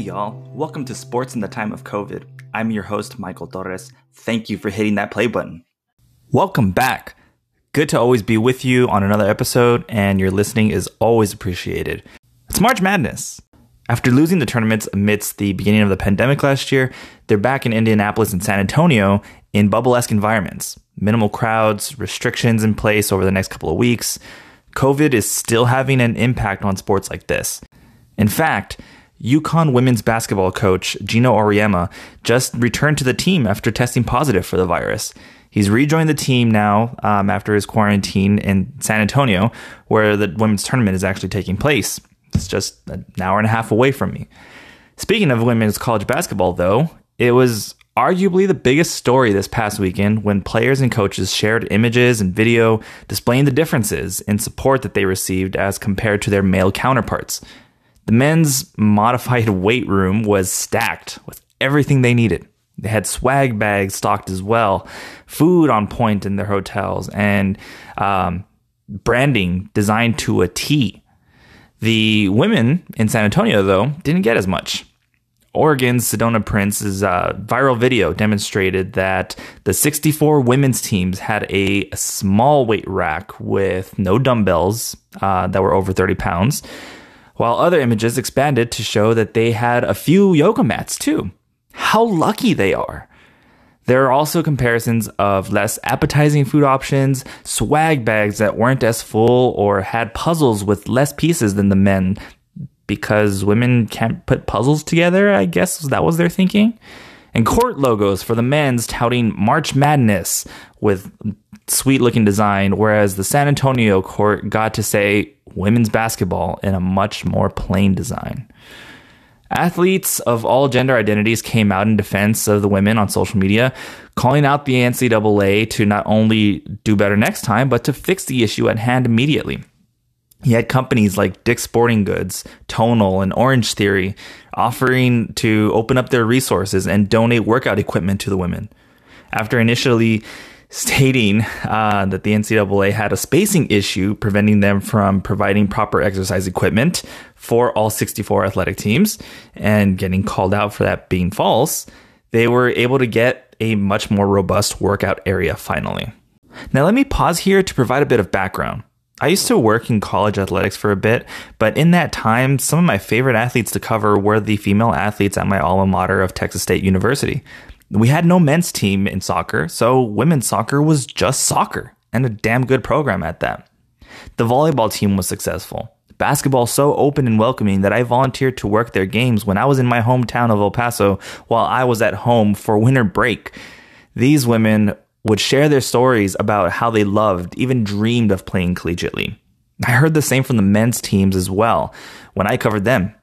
Hey, y'all. Welcome to Sports in the Time of COVID. I'm your host, Michael Torres. Thank you for hitting that play button. Welcome back. Good to always be with you on another episode, and your listening is always appreciated. It's March Madness. After losing the tournaments amidst the beginning of the pandemic last year, they're back in Indianapolis and San Antonio in bubble esque environments. Minimal crowds, restrictions in place over the next couple of weeks. COVID is still having an impact on sports like this. In fact, UConn women's basketball coach Geno Auriemma just returned to the team after testing positive for the virus. He's rejoined the team now um, after his quarantine in San Antonio, where the women's tournament is actually taking place. It's just an hour and a half away from me. Speaking of women's college basketball, though, it was arguably the biggest story this past weekend when players and coaches shared images and video displaying the differences in support that they received as compared to their male counterparts. The men's modified weight room was stacked with everything they needed. They had swag bags stocked as well, food on point in their hotels, and um, branding designed to a T. The women in San Antonio, though, didn't get as much. Oregon's Sedona Prince's uh, viral video demonstrated that the 64 women's teams had a small weight rack with no dumbbells uh, that were over 30 pounds while other images expanded to show that they had a few yoga mats too. How lucky they are! There are also comparisons of less appetizing food options, swag bags that weren't as full, or had puzzles with less pieces than the men because women can't put puzzles together, I guess that was their thinking. And court logos for the men's touting March Madness with sweet looking design, whereas the San Antonio court got to say women's basketball in a much more plain design. Athletes of all gender identities came out in defense of the women on social media, calling out the NCAA to not only do better next time, but to fix the issue at hand immediately. He had companies like Dick's Sporting Goods, Tonal, and Orange Theory offering to open up their resources and donate workout equipment to the women. After initially stating uh, that the NCAA had a spacing issue preventing them from providing proper exercise equipment for all 64 athletic teams and getting called out for that being false, they were able to get a much more robust workout area finally. Now, let me pause here to provide a bit of background. I used to work in college athletics for a bit, but in that time, some of my favorite athletes to cover were the female athletes at my alma mater of Texas State University. We had no men's team in soccer, so women's soccer was just soccer and a damn good program at that. The volleyball team was successful. Basketball so open and welcoming that I volunteered to work their games when I was in my hometown of El Paso while I was at home for winter break. These women would share their stories about how they loved, even dreamed of playing collegiately. I heard the same from the men's teams as well when I covered them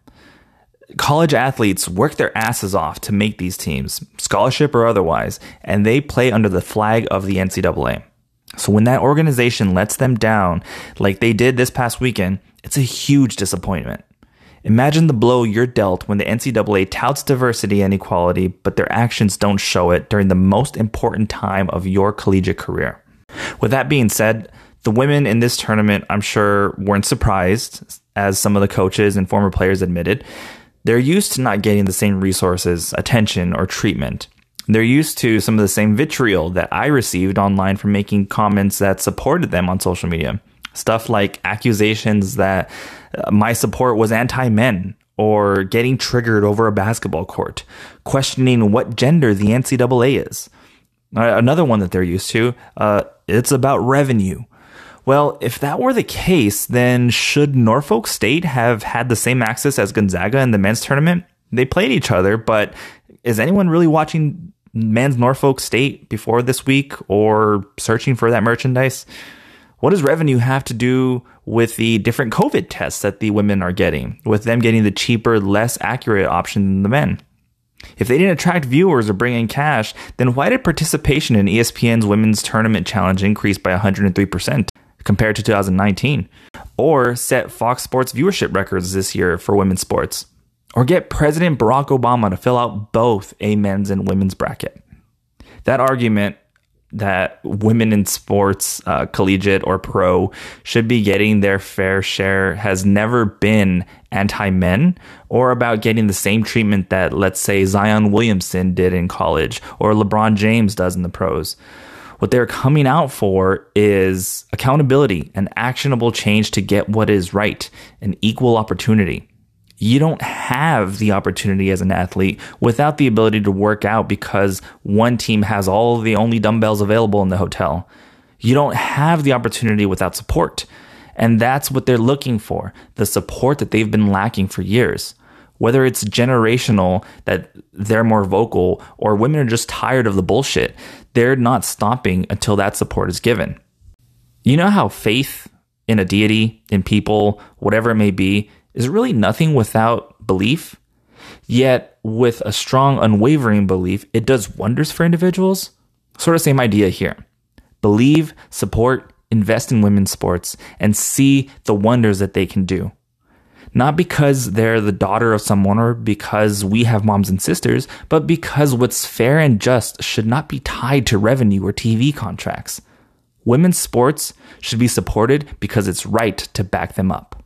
college athletes work their asses off to make these teams, scholarship or otherwise, and they play under the flag of the NCAA. So when that organization lets them down, like they did this past weekend, it's a huge disappointment. Imagine the blow you're dealt when the NCAA touts diversity and equality, but their actions don't show it during the most important time of your collegiate career. With that being said, the women in this tournament, I'm sure, weren't surprised, as some of the coaches and former players admitted. They're used to not getting the same resources, attention, or treatment. They're used to some of the same vitriol that I received online for making comments that supported them on social media. Stuff like accusations that uh, my support was anti men or getting triggered over a basketball court, questioning what gender the NCAA is. Uh, another one that they're used to, uh, it's about revenue. Well, if that were the case, then should Norfolk State have had the same access as Gonzaga in the men's tournament? They played each other, but is anyone really watching men's Norfolk State before this week or searching for that merchandise? What does revenue have to do with the different COVID tests that the women are getting, with them getting the cheaper, less accurate option than the men? If they didn't attract viewers or bring in cash, then why did participation in ESPN's Women's Tournament Challenge increase by 103%? compared to 2019, or set Fox Sports viewership records this year for women's sports, or get President Barack Obama to fill out both a men's and women's bracket. That argument that women in sports, uh, collegiate or pro, should be getting their fair share has never been anti men or about getting the same treatment that, let's say, Zion Williamson did in college or LeBron James does in the pros. What they're coming out for is accountability and actionable change to get what is right, an equal opportunity you don't have the opportunity as an athlete without the ability to work out because one team has all the only dumbbells available in the hotel. You don't have the opportunity without support. And that's what they're looking for the support that they've been lacking for years. Whether it's generational that they're more vocal or women are just tired of the bullshit, they're not stopping until that support is given. You know how faith in a deity, in people, whatever it may be, is it really nothing without belief. Yet, with a strong, unwavering belief, it does wonders for individuals. Sort of same idea here. Believe, support, invest in women's sports, and see the wonders that they can do. Not because they're the daughter of someone or because we have moms and sisters, but because what's fair and just should not be tied to revenue or TV contracts. Women's sports should be supported because it's right to back them up.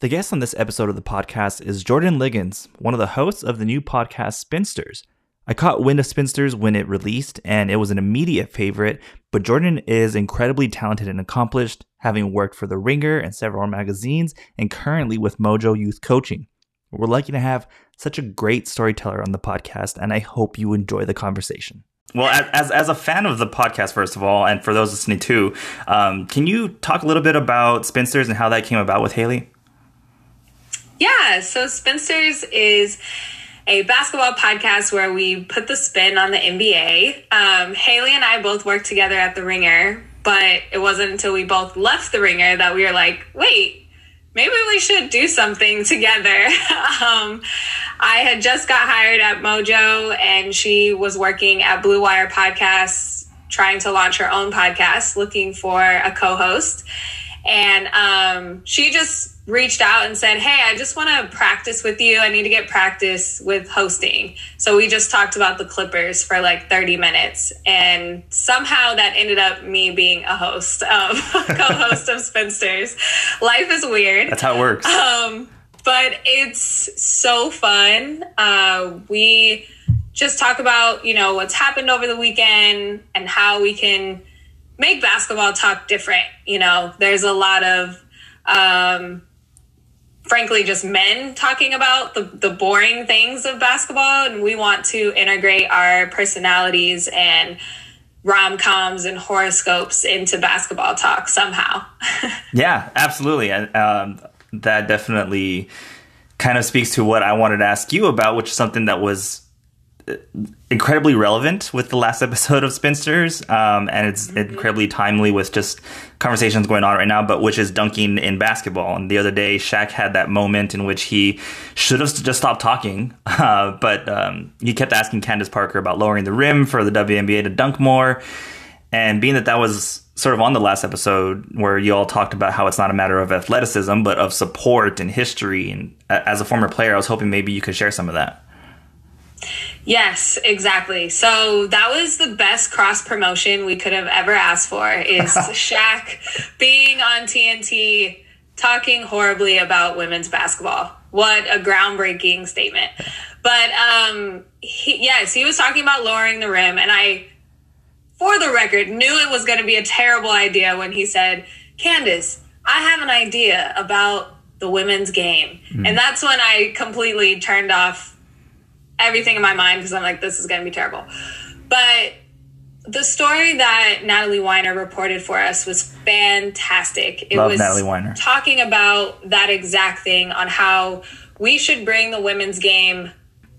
The guest on this episode of the podcast is Jordan Liggins, one of the hosts of the new podcast Spinsters. I caught wind of Spinsters when it released, and it was an immediate favorite. But Jordan is incredibly talented and accomplished, having worked for The Ringer and several magazines, and currently with Mojo Youth Coaching. We're lucky to have such a great storyteller on the podcast, and I hope you enjoy the conversation. Well, as, as a fan of the podcast, first of all, and for those listening too, um, can you talk a little bit about Spinsters and how that came about with Haley? Yeah, so Spinsters is a basketball podcast where we put the spin on the NBA. Um, Haley and I both worked together at The Ringer, but it wasn't until we both left The Ringer that we were like, wait, maybe we should do something together. um, I had just got hired at Mojo, and she was working at Blue Wire Podcasts, trying to launch her own podcast, looking for a co host. And um, she just reached out and said, Hey, I just want to practice with you. I need to get practice with hosting. So we just talked about the Clippers for like 30 minutes. And somehow that ended up me being a host, um, co host of Spinsters. Life is weird. That's how it works. Um, but it's so fun. Uh, we just talk about, you know, what's happened over the weekend and how we can make basketball talk different. You know, there's a lot of, um, frankly, just men talking about the, the boring things of basketball. And we want to integrate our personalities and rom coms and horoscopes into basketball talk somehow. yeah, absolutely. And um, that definitely kind of speaks to what I wanted to ask you about, which is something that was incredibly relevant with the last episode of Spinsters, um, and it's mm-hmm. incredibly timely with just conversations going on right now. But which is dunking in basketball. And the other day, Shaq had that moment in which he should have just stopped talking, uh, but um, he kept asking Candace Parker about lowering the rim for the WNBA to dunk more. And being that that was sort of on the last episode where you all talked about how it's not a matter of athleticism, but of support and history. And as a former player, I was hoping maybe you could share some of that. Yes, exactly. So that was the best cross promotion we could have ever asked for is Shaq being on TNT talking horribly about women's basketball. What a groundbreaking statement. But um he, yes, he was talking about lowering the rim and I for the record knew it was going to be a terrible idea when he said, "Candace, I have an idea about the women's game." Mm. And that's when I completely turned off everything in my mind because I'm like, this is going to be terrible. But the story that Natalie Weiner reported for us was fantastic. It Love was Natalie Weiner. talking about that exact thing on how we should bring the women's game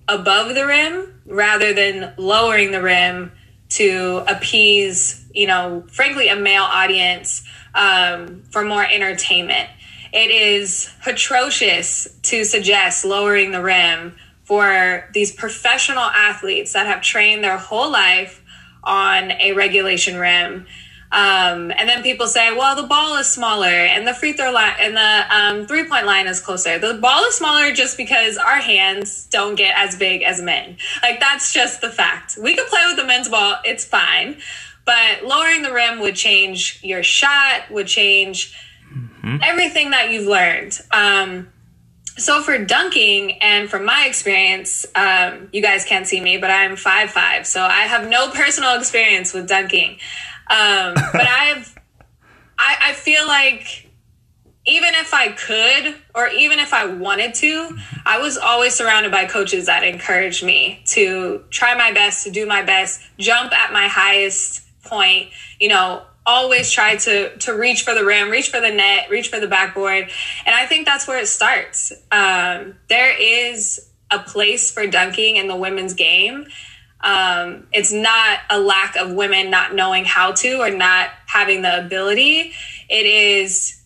above the rim rather than lowering the rim to appease, you know, frankly, a male audience um, for more entertainment. It is atrocious to suggest lowering the rim for these professional athletes that have trained their whole life on a regulation rim Um, and then people say, well, the ball is smaller and the free throw line and the um, three point line is closer. The ball is smaller just because our hands don't get as big as men. Like, that's just the fact. We could play with the men's ball, it's fine. But lowering the rim would change your shot, would change mm-hmm. everything that you've learned. Um, so for dunking and from my experience um, you guys can't see me but i'm five five. So i have no personal experience with dunking. Um, but i've I, I feel like even if i could or even if i wanted to i was always surrounded by coaches that encouraged me to try my best to do my best jump at my highest point you know always try to to reach for the rim, reach for the net, reach for the backboard, and I think that's where it starts. Um, there is a place for dunking in the women's game. Um, it's not a lack of women not knowing how to or not having the ability. It is,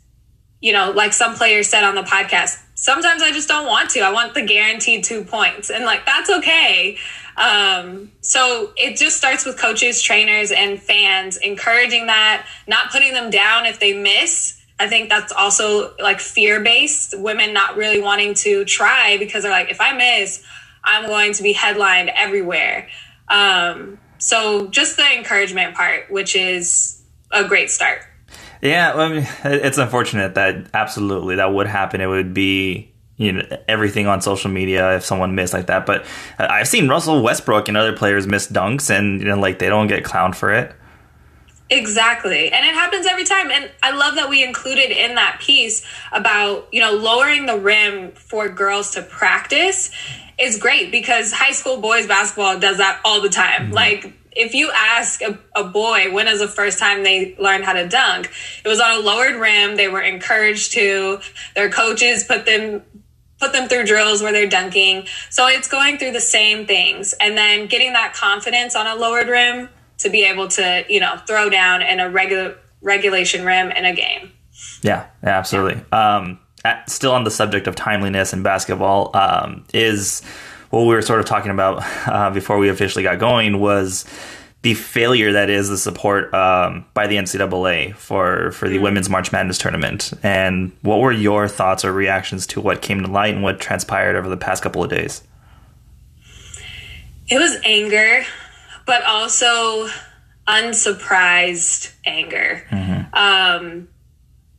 you know, like some players said on the podcast. Sometimes I just don't want to. I want the guaranteed two points, and like that's okay. Um, so it just starts with coaches, trainers, and fans encouraging that, not putting them down if they miss. I think that's also like fear based, women not really wanting to try because they're like, if I miss, I'm going to be headlined everywhere. Um, so just the encouragement part, which is a great start. Yeah, I mean, it's unfortunate that absolutely that would happen. It would be you know everything on social media if someone missed like that. But uh, I've seen Russell Westbrook and other players miss dunks, and you know like they don't get clowned for it. Exactly. And it happens every time. And I love that we included in that piece about, you know, lowering the rim for girls to practice is great because high school boys basketball does that all the time. Mm-hmm. Like, if you ask a, a, boy when is the first time they learned how to dunk, it was on a lowered rim. They were encouraged to. Their coaches put them put them through drills where they're dunking. So it's going through the same things and then getting that confidence on a lowered rim to be able to, you know, throw down in a regular regulation rim in a game. Yeah, absolutely. Yeah. Um, at, still on the subject of timeliness in basketball, um, is what we were sort of talking about uh, before we officially got going was the failure that is the support um, by the NCAA for for the mm-hmm. women's March Madness tournament. And what were your thoughts or reactions to what came to light and what transpired over the past couple of days? It was anger, but also unsurprised anger. Mm-hmm. Um,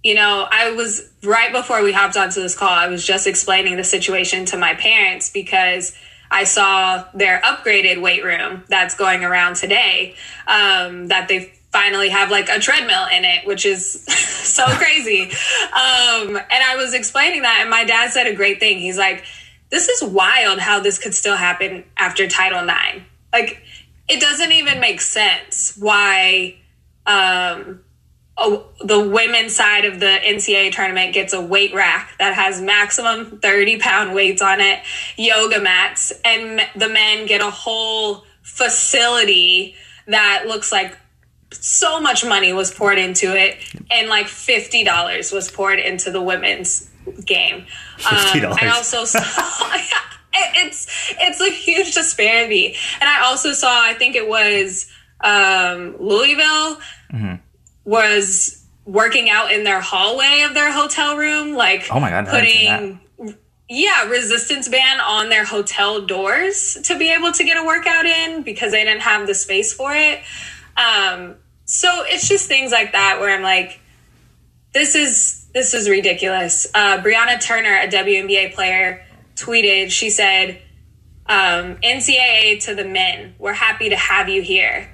you know, I was right before we hopped onto this call, I was just explaining the situation to my parents because I saw their upgraded weight room that's going around today. Um, that they finally have like a treadmill in it, which is so crazy. Um, and I was explaining that, and my dad said a great thing. He's like, "This is wild how this could still happen after Title IX. Like, it doesn't even make sense why." Um, the women's side of the NCAA tournament gets a weight rack that has maximum 30 pound weights on it, yoga mats, and the men get a whole facility that looks like so much money was poured into it, and like $50 was poured into the women's game. Um, I also saw. it's it's a huge disparity, and I also saw. I think it was um, Louisville. Mm-hmm was working out in their hallway of their hotel room, like oh my god, putting yeah resistance band on their hotel doors to be able to get a workout in because they didn't have the space for it. Um, so it's just things like that where I'm like, this is this is ridiculous. Uh, Brianna Turner, a WNBA player, tweeted. She said, um, "NCAA to the men, we're happy to have you here."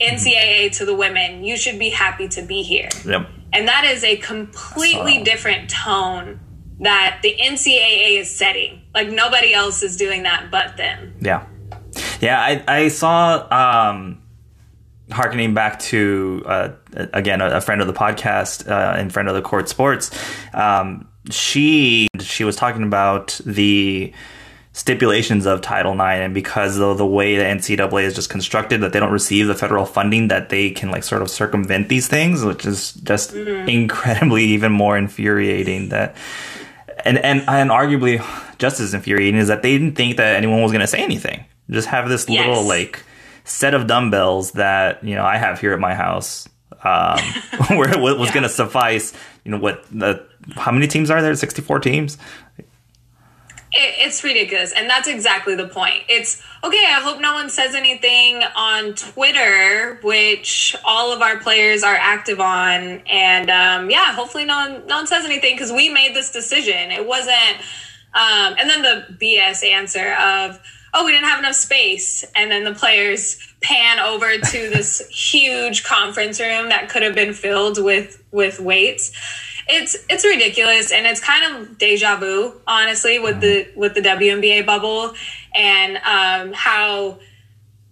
NCAA to the women, you should be happy to be here. Yep. And that is a completely different tone that the NCAA is setting. Like nobody else is doing that but them. Yeah. Yeah, I, I saw um harkening back to uh, again a, a, friend of the podcast uh, and friend of the court sports um, she she was talking about the stipulations of Title IX, and because of the way the NCAA is just constructed, that they don't receive the federal funding, that they can like sort of circumvent these things, which is just mm-hmm. incredibly even more infuriating. That and and and arguably just as infuriating is that they didn't think that anyone was going to say anything. Just have this yes. little like set of dumbbells that you know I have here at my house. um, where it was Yeah. going to suffice. You know what? The how many teams are there? Sixty four teams. It, it's ridiculous. And that's exactly the point. It's okay, I hope no one says anything on Twitter, which all of our players are active on. And um, yeah, hopefully no one, no one says anything because we made this decision. It wasn't. Um, and then the BS answer of, oh, we didn't have enough space. And then the players pan over to this huge conference room that could have been filled with with weights it's it's ridiculous and it's kind of deja vu honestly with the with the WNBA bubble and um, how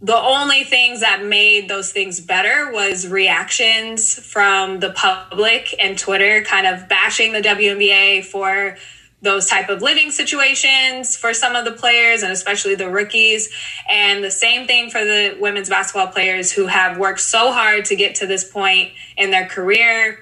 the only things that made those things better was reactions from the public and Twitter kind of bashing the WNBA for those type of living situations for some of the players and especially the rookies. And the same thing for the women's basketball players who have worked so hard to get to this point in their career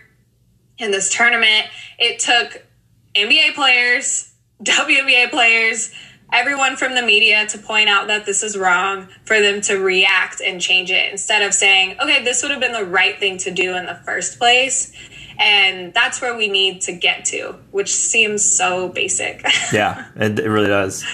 in this tournament. It took NBA players, WNBA players, everyone from the media to point out that this is wrong for them to react and change it instead of saying, okay, this would have been the right thing to do in the first place. And that's where we need to get to, which seems so basic. Yeah, it, it really does.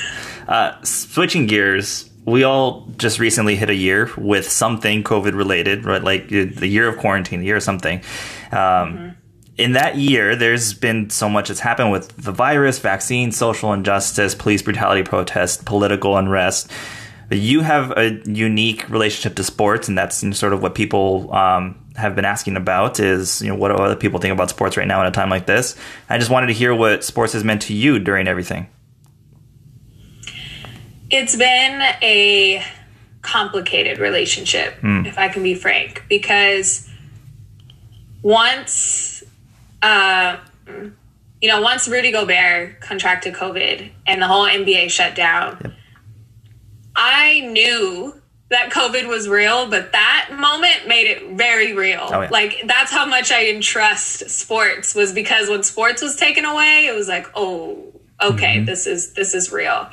Uh, switching gears, we all just recently hit a year with something COVID related, right? Like the year of quarantine, the year of something. Um, In that year, there's been so much that's happened with the virus, vaccine, social injustice, police brutality protests, political unrest. You have a unique relationship to sports, and that's sort of what people um, have been asking about. Is you know what do other people think about sports right now in a time like this? I just wanted to hear what sports has meant to you during everything. it's been a complicated relationship, if I can be frank, because once, uh, you know, once Rudy Gobert contracted COVID and the whole NBA shut down, I knew that COVID was real, but that moment made it very real. Oh, yeah. Like that's how much I entrust sports was because when sports was taken away, it was like, oh, okay, this is this is real.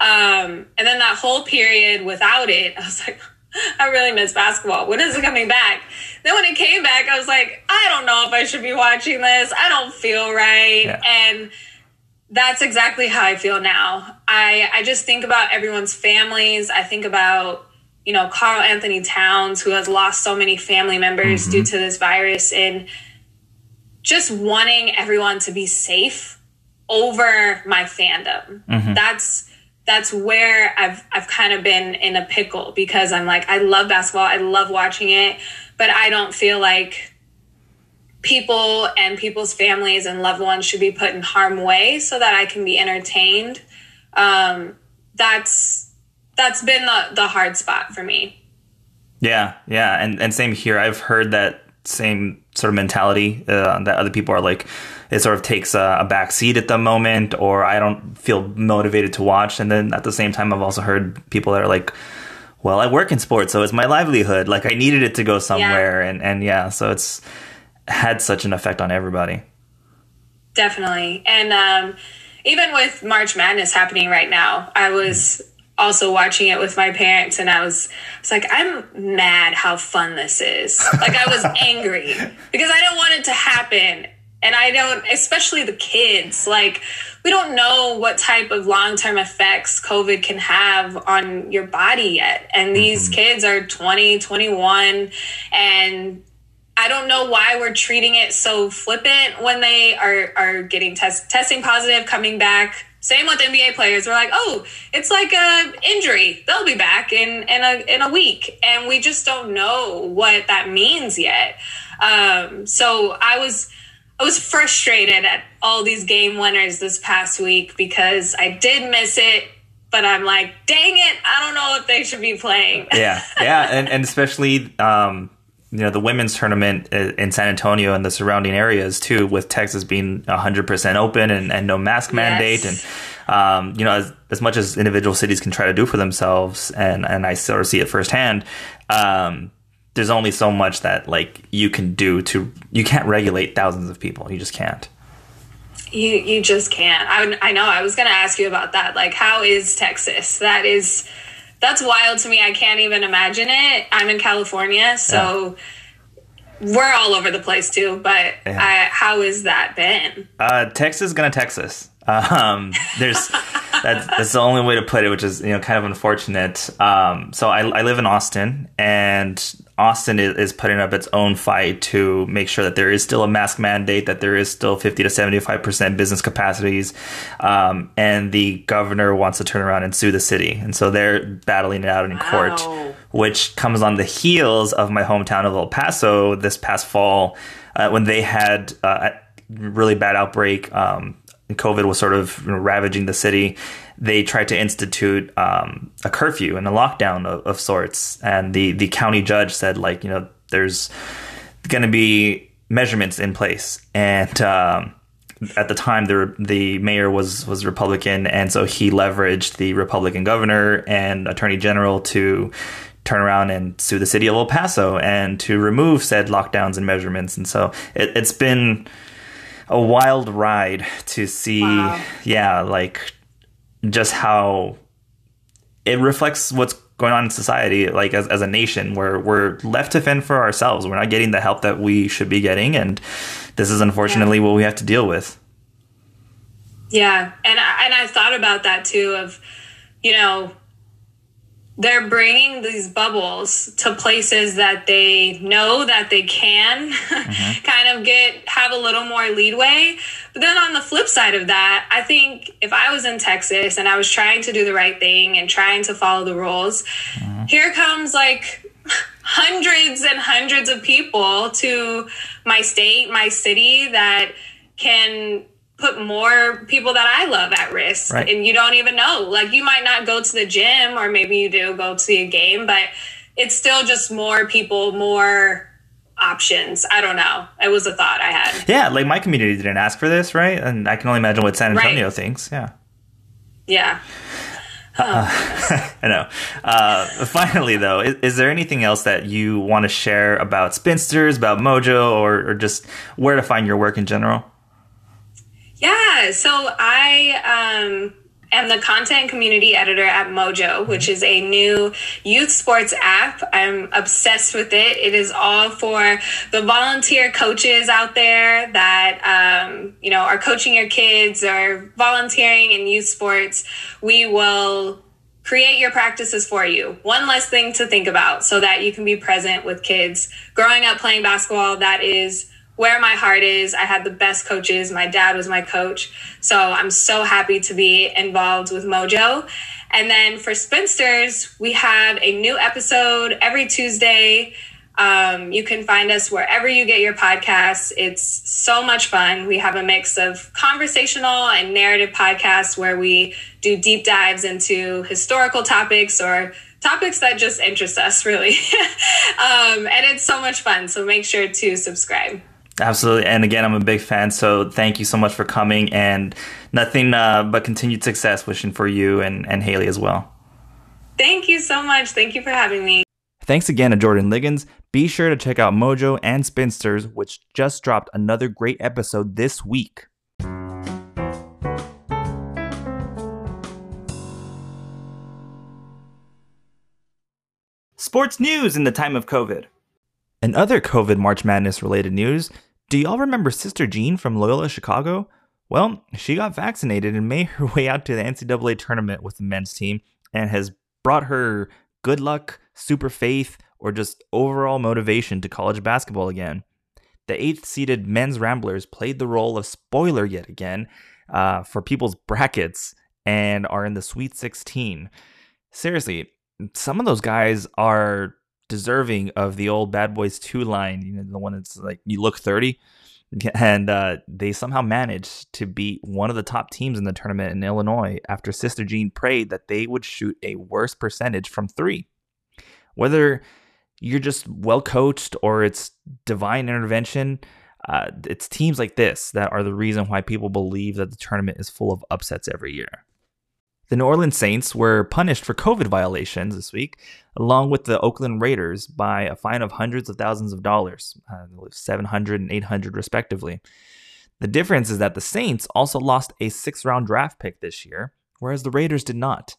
Um, and then that whole period without it, I was like, I really miss basketball. When is it coming back? Then when it came back, I was like, I don't know if I should be watching this. I don't feel right. Yeah. And that's exactly how I feel now. I, I just think about everyone's families. I think about, you know, Karl-Anthony Towns, who has lost so many family members mm-hmm. due to this virus, and just wanting everyone to be safe over my fandom. Mm-hmm. That's that's where I've I've kind of been in a pickle because I'm like I love basketball, I love watching it, but I don't feel like people and people's families and loved ones should be put in harm way so that I can be entertained. Um, that's that's been the the hard spot for me. Yeah, yeah, and and same here. I've heard that same sort of mentality uh, that other people are like. It sort of takes a, a back seat at the moment, or I don't feel motivated to watch. And then at the same time, I've also heard people that are like, "Well, I work in sports, so it's my livelihood. Like I needed it to go somewhere." And and yeah, so it's had such an effect on everybody. Definitely. And um, even with March Madness happening right now, I was also watching it with my parents and I was, I was like, I'm mad how fun this is. Like I was angry because I don't want it to happen. And I don't, especially the kids, like we don't know what type of long term effects COVID can have on your body yet. And these kids are 20, 21, and I don't know why we're treating it so flippant when they are are getting test testing positive, coming back. Same with NBA players. We're like, oh, it's like a injury. They'll be back in in a in a week, and we just don't know what that means yet. Um, so I was I was frustrated at all these game winners this past week because I did miss it, but I'm like, dang it, I don't know if they should be playing. yeah, yeah, and and especially um, you know the women's tournament in San Antonio and the surrounding areas too, with Texas being hundred percent open and, and no mask mandate, and um, you know as, as much as individual cities can try to do for themselves, and and I sort of see it firsthand. Um, there's only so much that like you can do to you can't regulate thousands of people. You just can't. You you just can't. I I know. I was gonna ask you about that. Like, how is Texas? That is that's wild to me. I can't even imagine it. I'm in California, so we're all over the place too. But yeah. I, how has that been? Uh, Texas gonna Texas. Um, there's that's, that's the only way to put it, which is you know kind of unfortunate. Um, so I, I live in Austin, and Austin is, is, putting up its own fight to make sure that there is still a mask mandate, that there is still 50 to 75 percent business capacities, um, and the governor wants to turn around and sue the city, and so they're battling it out in court, which comes on the heels of my hometown of El Paso this past fall uh, when they had uh, a really bad outbreak. Um, COVID was sort of you know, ravaging the city, they tried to institute um, a curfew and a lockdown of, of, sorts. And the the county judge said, like, you know, there's going to be measurements in place. And um, at the time, the the mayor was was Republican, and so he leveraged the Republican governor and attorney general to turn around and sue the city of El Paso and to remove said lockdowns and measurements. And so it, has been a wild ride to see, wow. yeah, like just how it reflects what's going on in society, like as, as a nation, where we're left to fend for ourselves. We're not getting the help that we should be getting. And this is unfortunately yeah. what we have to deal with. Yeah. And, and I thought about that too of, you know, they're bringing these bubbles to places that they know that they can mm-hmm. kind of get have a little more leadway but then on the flip side of that i think if i was in texas and i was trying to do the right thing and trying to follow the rules mm-hmm. here comes like hundreds and hundreds of people to my state my city that can put more people that I love at risk. Right. And you don't even know. Like you might not go to the gym or maybe you do go to a game, but it's still just more people, more options. I don't know. It was a thought I had. Yeah, like my community didn't ask for this, right? And I can only imagine what San Antonio right. thinks. Yeah. Yeah. Uh, I know. Uh, finally, though, is, is, there anything else that you want to share about Spinsters, about Mojo, or, or just where to find your work in general? Yeah, so I um, am the content community editor at Mojo, which is a new youth sports app. I'm obsessed with it. It is all for the volunteer coaches out there that um, you know are coaching your kids or volunteering in youth sports. We will create your practices for you. One less thing to think about so that you can be present with kids. Growing up playing basketball, that is where my heart is. I had the best coaches. My dad was my coach. So I'm so happy to be involved with Mojo. And then for Spinsters, we have a new episode every Tuesday. Um, you can find us wherever you get your podcasts. It's so much fun. We have a mix of conversational and narrative podcasts where we do deep dives into historical topics or topics that just interest us, really. um, and it's so much fun. So make sure to subscribe. Absolutely. And again, I'm a big fan. So thank you so much for coming and nothing uh, but continued success wishing for you and, and Haley as well. Thank you so much. Thank you for having me. Thanks again to Jordan Liggins. Be sure to check out Mojo and Spinsters, which just dropped another great episode this week. Sports news in the time of COVID. In other COVID March Madness related news, do y'all remember Sister Jean from Loyola Chicago? Well, she got vaccinated and made her way out to the NCAA tournament with the men's team and has brought her good luck, super faith, or just overall motivation to college basketball again. The eighth seeded men's Ramblers played the role of spoiler yet again uh, for people's brackets and are in the Sweet 16. Seriously, some of those guys are deserving of the old Bad Boys 2 line, you know, the one that's like, you look 30. And uh, they somehow managed to beat one of the top teams in the tournament in Illinois after Sister Jean prayed that they would shoot a worse percentage from three. Whether you're just well coached or it's divine intervention, uh, it's teams like this that are the reason why people believe that the tournament is full of upsets every year. The New Orleans Saints were punished for COVID violations this week, along with the Oakland Raiders, by a fine of hundreds of thousands of dollars, uh, 700 and 800 respectively. The difference is that the Saints also lost a sixth round draft pick this year, whereas the Raiders did not.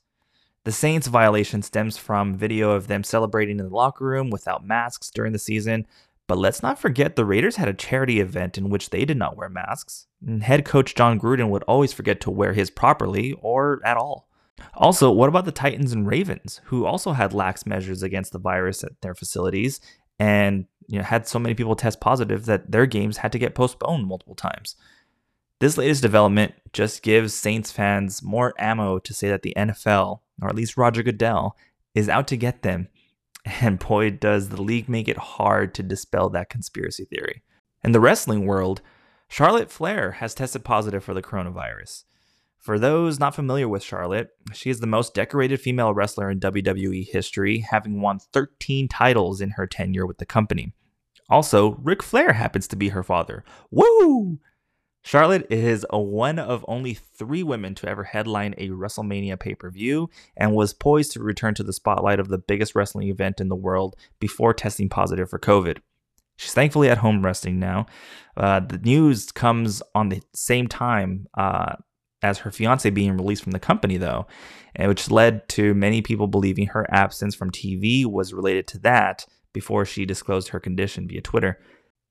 The Saints violation stems from video of them celebrating in the locker room without masks during the season, But let's not forget the Raiders had a charity event in which they did not wear masks. And head coach Jon Gruden would always forget to wear his properly or at all. Also, what about the Titans and Ravens, who also had lax measures against the virus at their facilities and you know, had so many people test positive that their games had to get postponed multiple times? This latest development just gives Saints fans more ammo to say that the NFL, or at least Roger Goodell, is out to get them. And boy, does the league make it hard to dispel that conspiracy theory. In the wrestling world, Charlotte Flair has tested positive for the coronavirus. For those not familiar with Charlotte, she is the most decorated female wrestler in WWE history, having won 13 titles in her tenure with the company. Also, Ric Flair happens to be her father. Woo! Charlotte is one of only three women to ever headline a WrestleMania pay per view and was poised to return to the spotlight of the biggest wrestling event in the world before testing positive for COVID. She's thankfully at home resting now. Uh, the news comes on the same time uh, as her fiance being released from the company, though, which led to many people believing her absence from TV was related to that before she disclosed her condition via Twitter.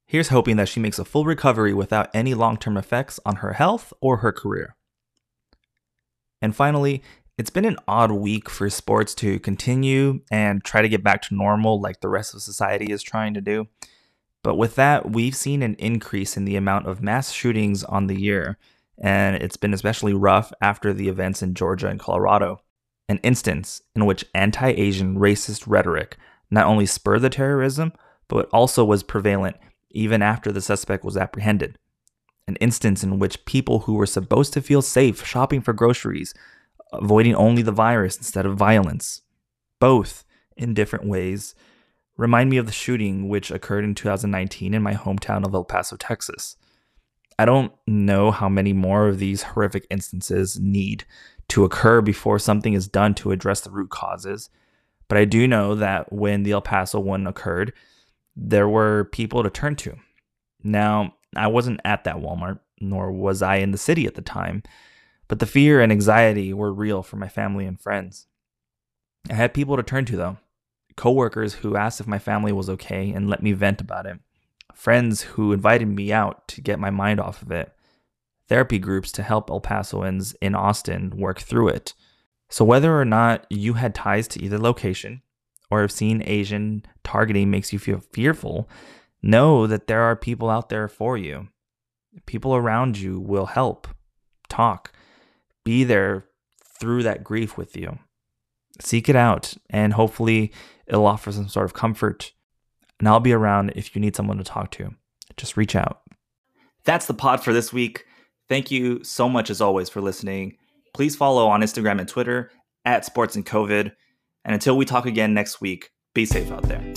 Here's hoping that she makes a full recovery without any long term effects on her health or her career. And finally, it's been an odd week for sports to continue and try to get back to normal like the rest of society is trying to do. But with that, we've seen an increase in the amount of mass shootings on the year, and it's been especially rough after the events in Georgia and Colorado. An instance in which anti Asian racist rhetoric not only spurred the terrorism, but also was prevalent even after the suspect was apprehended. An instance in which people who were supposed to feel safe shopping for groceries, avoiding only the virus instead of violence, both in different ways, remind me of the shooting which occurred in 2019 in my hometown of El Paso, Texas. I don't know how many more of these horrific instances need to occur before something is done to address the root causes, but I do know that when the El Paso one occurred, there were people to turn to. Now, I wasn't at that Walmart, nor was I in the city at the time, but the fear and anxiety were real for my family and friends. I had people to turn to, though coworkers who asked if my family was okay and let me vent about it, friends who invited me out to get my mind off of it, therapy groups to help El Pasoans in Austin work through it. So, whether or not you had ties to either location, or if seeing Asian targeting makes you feel fearful, know that there are people out there for you. People around you will help, talk, be there through that grief with you. Seek it out, and hopefully, it'll offer some sort of comfort. And I'll be around if you need someone to talk to. Just reach out. That's the pod for this week. Thank you so much, as always, for listening. Please follow on Instagram and Twitter at Sports and COVID. And until we talk again next week, be safe out there.